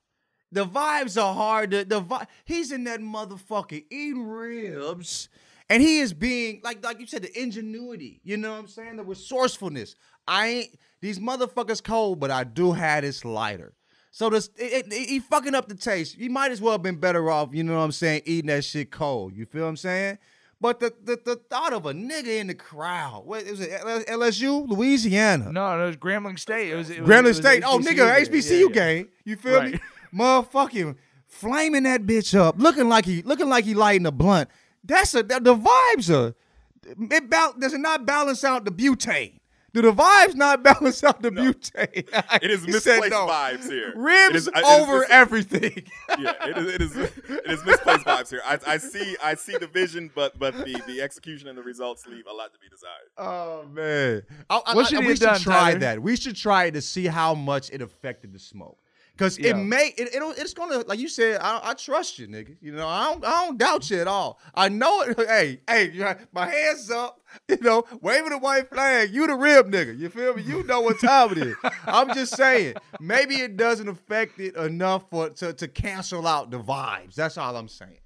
The vibes are hard. To, the vi- he's in that motherfucker eating ribs, and he is being like like you said the ingenuity. You know what I'm saying? The resourcefulness. I ain't these motherfuckers cold, but I do have this lighter. So this it, it- he fucking up the taste. You might as well have been better off. You know what I'm saying? Eating that shit cold. You feel what I'm saying? But the, the, the thought of a nigga in the crowd. What, it was it LSU, Louisiana. No, no, it was Grambling State. It was, it was Grambling was State. Oh, nigga. HBCU Yeah, yeah. game. You feel me? Right. Motherfucking flaming that bitch up, looking like he looking like he lighting a blunt. That's a the, the vibes are. It bal- does it not balance out the butane? Do the vibes not balance out the butane? It is misplaced no. vibes here. Ribs It is- it is over mis- everything. yeah, it is, it is it is misplaced vibes here. I, I see I see the vision, but but the, the execution and the results leave a lot to be desired. Oh man, I, I, What I- should he we should done, try Tyler? that. We should try to see how much it affected the smoke. Cause Yeah. it may, it, it'll, it's gonna, like you said, I, I trust you, nigga. You know, I don't, I don't doubt you at all. I know it. Hey, hey, my hands up. You know, waving the white flag. You the rib nigga. You feel me? You know what time it is. I'm just saying, maybe it doesn't affect it enough for to, to cancel out the vibes. That's all I'm saying.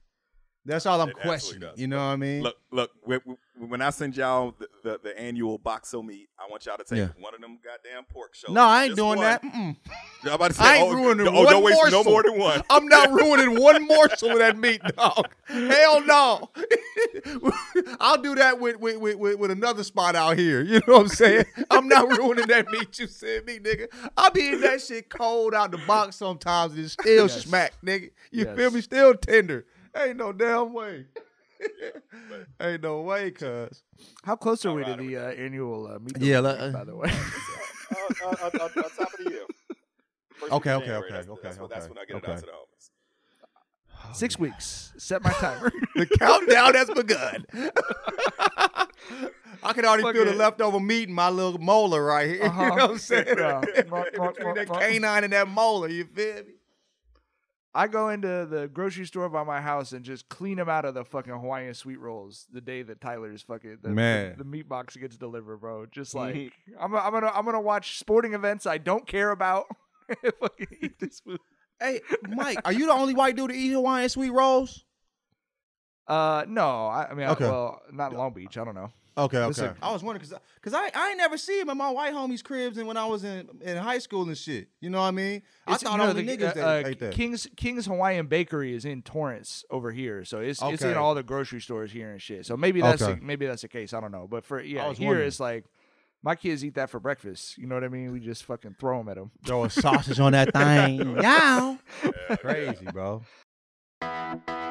That's all I'm It questioning. does. You know what I mean? Look, look. When, when I send y'all the, the, the annual boxo meat, I want y'all to take Yeah. one of them goddamn pork shows. no, I ain't Just doing one. that. Mm-mm. I'm about to say, I ain't oh, ruining oh, one don't waste morsel. no more than one. I'm not ruining one morsel of that meat, dog. Hell no. I'll do that with, with, with, with, with another spot out here. You know what I'm saying? I'm not ruining that meat you said me, nigga. I'll be in that shit cold out the box sometimes and it's still Yes. smack, nigga. You Yes. feel me? Still tender. Ain't no damn way. Ain't no way, cuz. How close are we to the uh, annual uh, meet? Yeah, Yeah, let- by the way. uh, uh, uh, uh, uh, top of the year. First Okay, okay, January, okay, that's, okay, that's, when- that's okay, when I get okay. it out to the homies. Six weeks. Set my timer. The countdown has begun. I can already feel the leftover meat in my little molar right here. Uh-huh. You know what I'm saying? Yeah. Between that canine and that molar, you feel me? I go into the grocery store by my house and just clean them out of the fucking Hawaiian sweet rolls the day that Tyler's fucking the, Man. the, the meat box gets delivered, bro. Just like I'm, I'm gonna I'm gonna watch sporting events I don't care about. and fucking eat this food. Hey, Mike, are you the only white dude to eat Hawaiian sweet rolls? Uh, no, I, I mean, Okay. I, well, not Long Beach. I don't know. Okay, okay. Listen. I was wondering because because I, I ain't never see him in my white homies' cribs and when I was in, in high school and shit. You know what I mean? I It's- thought you know, only the- niggas uh, that uh, ate that. King's King's Hawaiian Bakery is in Torrance over here, so it's it's in all the grocery stores here and shit. So maybe that's Okay. the, maybe that's the case. I don't know, but for yeah, here wondering. it's like my kids eat that for breakfast. You know what I mean? We just fucking throw them at them. Throw a sausage on that thing. Yeah. Crazy, bro.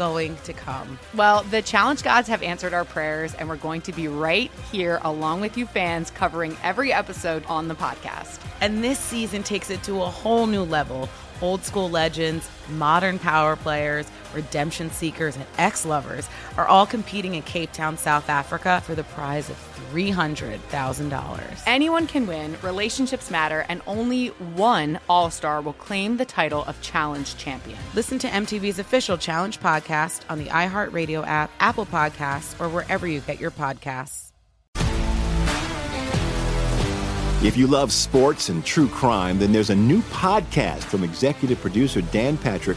going to come. Well, the challenge gods have answered our prayers, and we're going to be right here along with you fans covering every episode on the podcast. And this season takes it to a whole new level. Old school legends, modern power players, redemption seekers, and ex lovers are all competing in Cape Town, South Africa for the prize of $300,000. Anyone can win, relationships matter, and only one All Star will claim the title of Challenge Champion. Listen to MTV's official Challenge podcast on the iHeartRadio app, Apple Podcasts, or wherever you get your podcasts. If you love sports and true crime, then there's a new podcast from executive producer Dan Patrick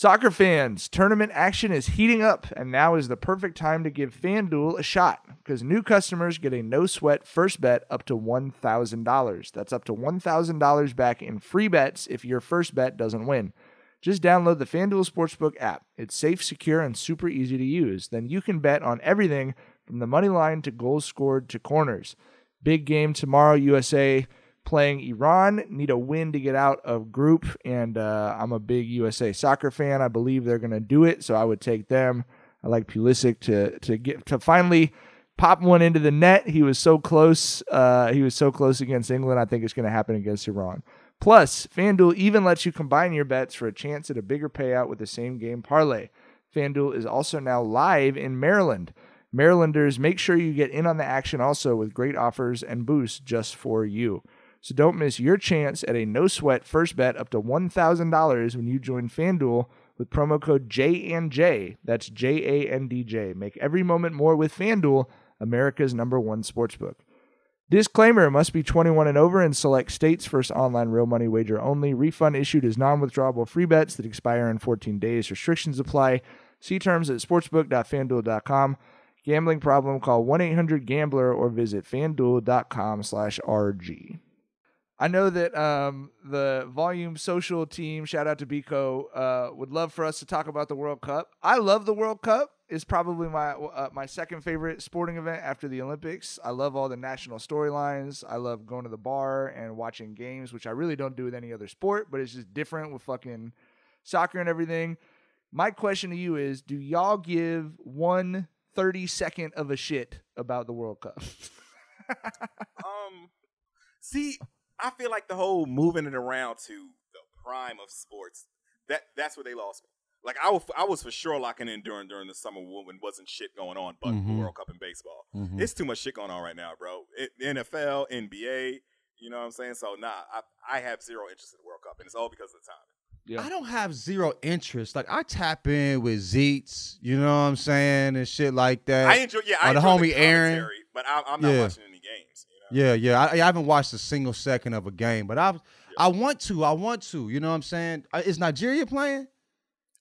Soccer fans, tournament action is heating up, and now is the perfect time to give FanDuel a shot because new customers get a no sweat first bet up to $1,000. That's up to $1,000 back in free bets if your first bet doesn't win. Just download the FanDuel Sportsbook app. It's safe, secure, and super easy to use. Then you can bet on everything from the money line to goals scored to corners. Big game tomorrow, USA playing Iran. Need a win to get out of group, and uh, I'm a big USA soccer fan. I believe they're going to do it, so I would take them. I like Pulisic to to get to finally pop one into the net. He was so close. Uh, he was so close against England. I think it's going to happen against Iran. Plus, FanDuel even lets you combine your bets for a chance at a bigger payout with the same game parlay. FanDuel is also now live in Maryland. Marylanders, make sure you get in on the action also with great offers and boosts just for you. So don't miss your chance at a no sweat first bet up to $1,000 when you join FanDuel with promo code JandJ. That's J A N D J. Make every moment more with FanDuel, America's number one sportsbook. Disclaimer must be 21 and over in select states. First online real money wager only. Refund issued as non withdrawable free bets that expire in 14 days. Restrictions apply. See terms at sportsbook.fanduel.com. Gambling problem, call 1 800 Gambler or visit fanduel.com slash RG. I know that um, the Volume Social team, shout out to Bico, uh, would love for us to talk about the World Cup. I love the World Cup. It's probably my uh, my second favorite sporting event after the Olympics. I love all the national storylines. I love going to the bar and watching games, which I really don't do with any other sport, but it's just different with fucking soccer and everything. My question to you is do y'all give one 30 second of a shit about the World Cup? um, see, I feel like the whole moving it around to the prime of sports that that's where they lost me. Like I was, I was for sure locking in during during the summer when wasn't shit going on, but Mhm. the World Cup and baseball. Mhm. It's too much shit going on right now, bro. It, NFL, NBA, you know what I'm saying? So nah, I, I have zero interest in the World Cup, and it's all because of the time. I don't have zero interest. Like I tap in with Zeets, you know what I'm saying, and shit like that. I enjoy, yeah, I Or the enjoy homie the Aaron. but I, I'm not Yeah. watching any games. Yeah, yeah. I, I haven't watched a single second of a game, but I I want to. I want to. You know what I'm saying? Is Nigeria playing?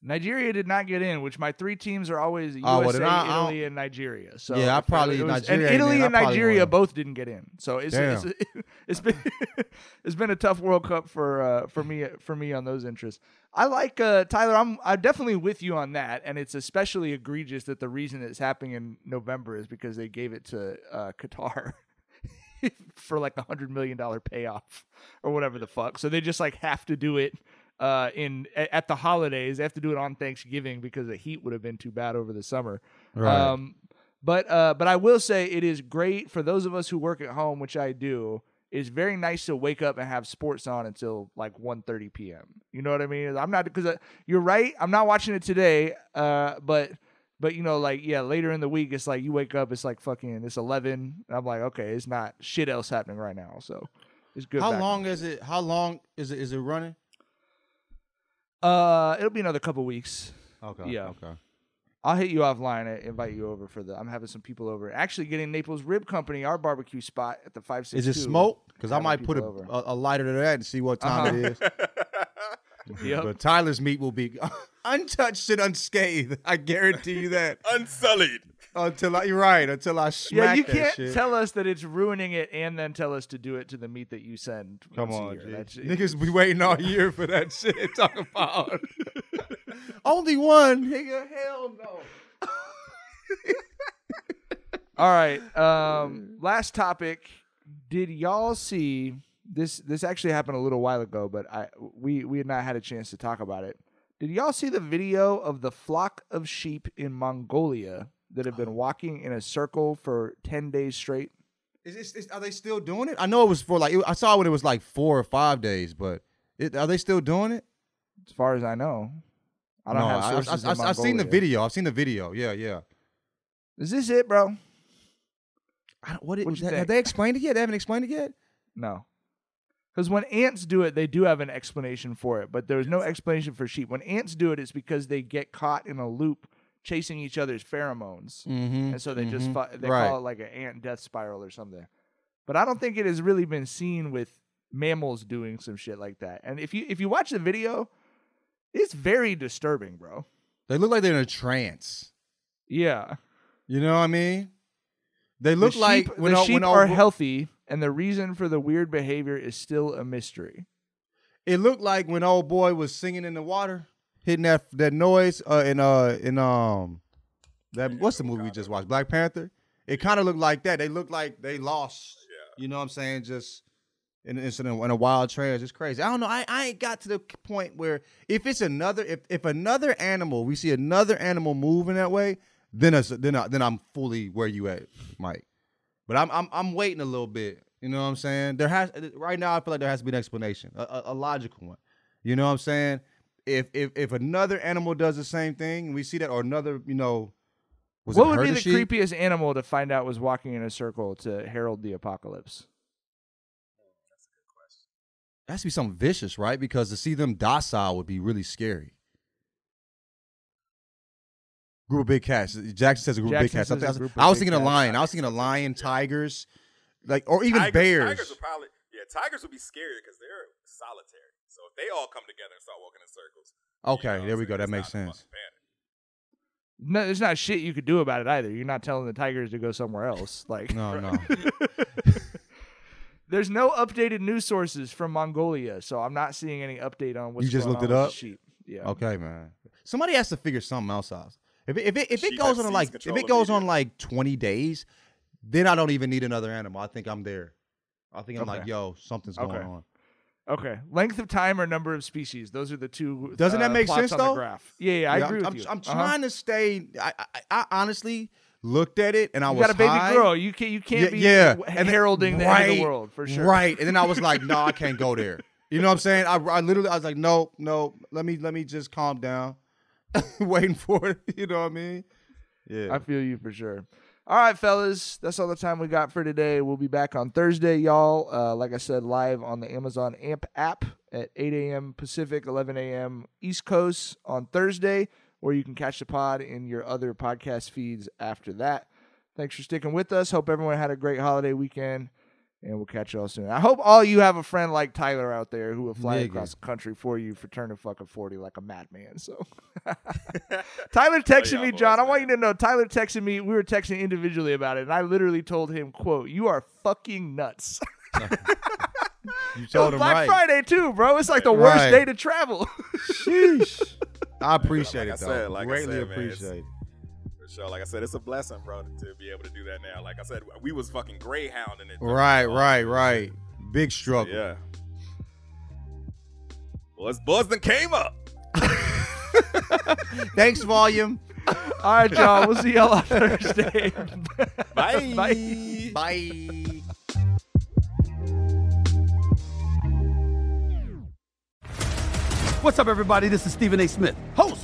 Nigeria did not get in, which my three teams are always USA, Oh, well, I- I Italy, and Nigeria. So Yeah, I probably- was- Nigeria and Italy and Nigeria both didn't get in. So it's it's, it's been it's been a tough World Cup for uh, for me for me on those interests. I like uh, Tyler. I'm I'm definitely with you on that, and it's especially egregious that the reason it's happening in November is because they gave it to uh, Qatar. for like a hundred million dollar payoff or whatever the fuck. So they just like have to do it uh, in at the holidays. They have to do it on Thanksgiving because the heat would have been too bad over the summer. Right. Um, but uh, but I will say it is great for those of us who work at home, which I do. It's very nice to wake up and have sports on until like 1.30 p.m. You know what I mean? I'm not because you're right. I'm not watching it today. Uh, but but you know, like yeah, later in the week, it's like you wake up, it's like fucking it's 11. And I'm like, okay, it's not shit else happening right now. So it's good. How long is it? How long is it? Is it running? Uh, it'll be another couple weeks. Okay. Yeah. Okay. I'll hit you offline and invite you over for the. I'm having some people over. Actually, getting Naples Rib Company, our barbecue spot at the five six. Is it smoke? Because I might put a, a, a lighter to that and see what time it is. Yep. But Tyler's meat will be untouched and unscathed. I guarantee you that. Unsullied. Until I, you're right. Until I smack Yeah, you can't shit. tell us that it's ruining it and then tell us to do it to the meat that you send. Come on, That's- niggas be waiting all year for that shit. Talk about only one. Nigga, hell no. All right. Um, last topic. Did y'all see this? This actually happened a little while ago, but I we we had not had a chance to talk about it. Did y'all see the video of the flock of sheep in Mongolia that have been oh. walking in a circle for ten days straight? Is, this, is are they still doing it? I know it was for like it, I saw when it was like four or five days, but it, are they still doing it? As far as I know, I don't No, have I- sources. I, in have seen the video. I've seen the video. Yeah, yeah. Is this it, bro? I don't, what, it, What'd have think? they explained it yet? They haven't explained it yet. No. Because when ants do it, they do have an explanation for it, but there's no explanation for sheep. When ants do it, it's because they get caught in a loop chasing each other's pheromones, Mhm, and so they just mhm, fi- they right. call it like an ant death spiral or something. But I don't think it has really been seen with mammals doing some shit like that. And if you if you watch the video, it's very disturbing, bro. They look like they're in a trance. Yeah. You know what I mean? They look the like when the sheep when are healthy, and the reason for the weird behavior is still a mystery. It looked like when old boy was singing in the water, hitting that that noise uh, in uh in um that what's the movie we just watched? Black Panther. It kind of looked like that. They looked like they lost. You know what I'm saying? Just in in a, in a wild trance. It's just crazy. I don't know. I, I ain't got to the point where if it's another if if another animal we see another animal moving that way, then it's, then I, then I'm fully where you at, Mike. But I'm I'm I'm waiting a little bit. You know what I'm saying? There has right now. I feel like there has to be an explanation, a, a, a logical one. You know what I'm saying? if if if another animal does the same thing, and we see that, or another, you know, was what it would be the sheep? creepiest animal to find out was walking in a circle to herald the apocalypse? That has to be something vicious, right? Because to see them docile would be really scary. Group of big cats. Jackson says a group of big Jackson cats. I, says a think- group of I was big thinking a cats. lion. I was thinking a lion, tigers, like or even Tigers, bears. Tigers would probably yeah. Tigers would be scary because they're solitary. So if they all come together and start walking in circles, Okay, there we go. That makes sense. No, there's not shit you could do about it either. You're not telling the tigers to go somewhere else. Like No, no. There's no updated news sources from Mongolia, so I'm not seeing any update on what's you just going looked on it with up. sheep. Yeah. Okay, man. Somebody has to figure something else out. If it, if it, if it goes on like if it of goes on like 20 days, then I don't even need another animal. I think I'm there. I think I'm Okay. like, yo, something's going Okay. on. Okay. Length of time or number of species. Those are the two. Doesn't that uh, make plots sense though? Graph. Yeah, yeah, I agree I'm, with I'm, you. I'm Uh-huh. trying to stay. I, I, I honestly looked at it and I You was You got a baby high. girl. You can't. You can't yeah, be yeah. w- And then- heralding the end of the world for sure. Right, and then I was like, no, I can't go there. You know what I'm saying? I, I literally, I was like, no, no, let me, let me just calm down, waiting for it. You know what I mean? Yeah. I feel you for sure. All right, fellas, that's all the time we got for today. We'll be back on Thursday, y'all. Uh, like I said, live on the Amazon AMP app at 8 a.m. Pacific, 11 a.m. East Coast on Thursday, or you can catch the pod in your other podcast feeds after that. Thanks for sticking with us. Hope everyone had a great holiday weekend, and we'll catch y'all soon. I hope all you have a friend like Tyler out there who will fly Nigga. across the country for you for turning fucking 40 like a madman. So. Tyler oh, texted me, John. I want you to know. Tyler texted me. We were texting individually about it, and I literally told him, "quote You are fucking nuts." You told him Black right. Friday too, bro. It's like the worst Right. day to travel. Sheesh. I appreciate Like it though. said, like I Greatly said, man, appreciate it. For sure. Like I said, it's a blessing, bro, to be able to do that now. Like I said, we was fucking greyhounding it. Right, right, right. Big struggle. Yeah. Boys, boys then came up. Thanks, volume. All right, y'all. We'll see y'all on Thursday. Bye. Bye. Bye. What's up, everybody? This is Stephen A. Smith, host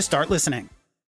to start listening.